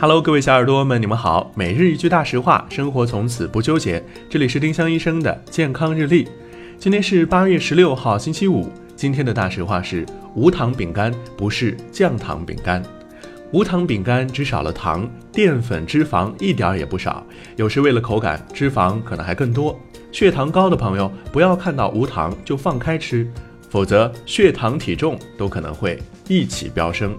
Hello，各位小耳朵们，你们好。每日一句大实话，生活从此不纠结。这里是丁香医生的健康日历。今天是八月十六号，星期五。今天的大实话是：无糖饼干不是降糖饼干。无糖饼干只少了糖，淀粉、脂肪一点儿也不少。有时为了口感，脂肪可能还更多。血糖高的朋友，不要看到无糖就放开吃，否则血糖、体重都可能会一起飙升。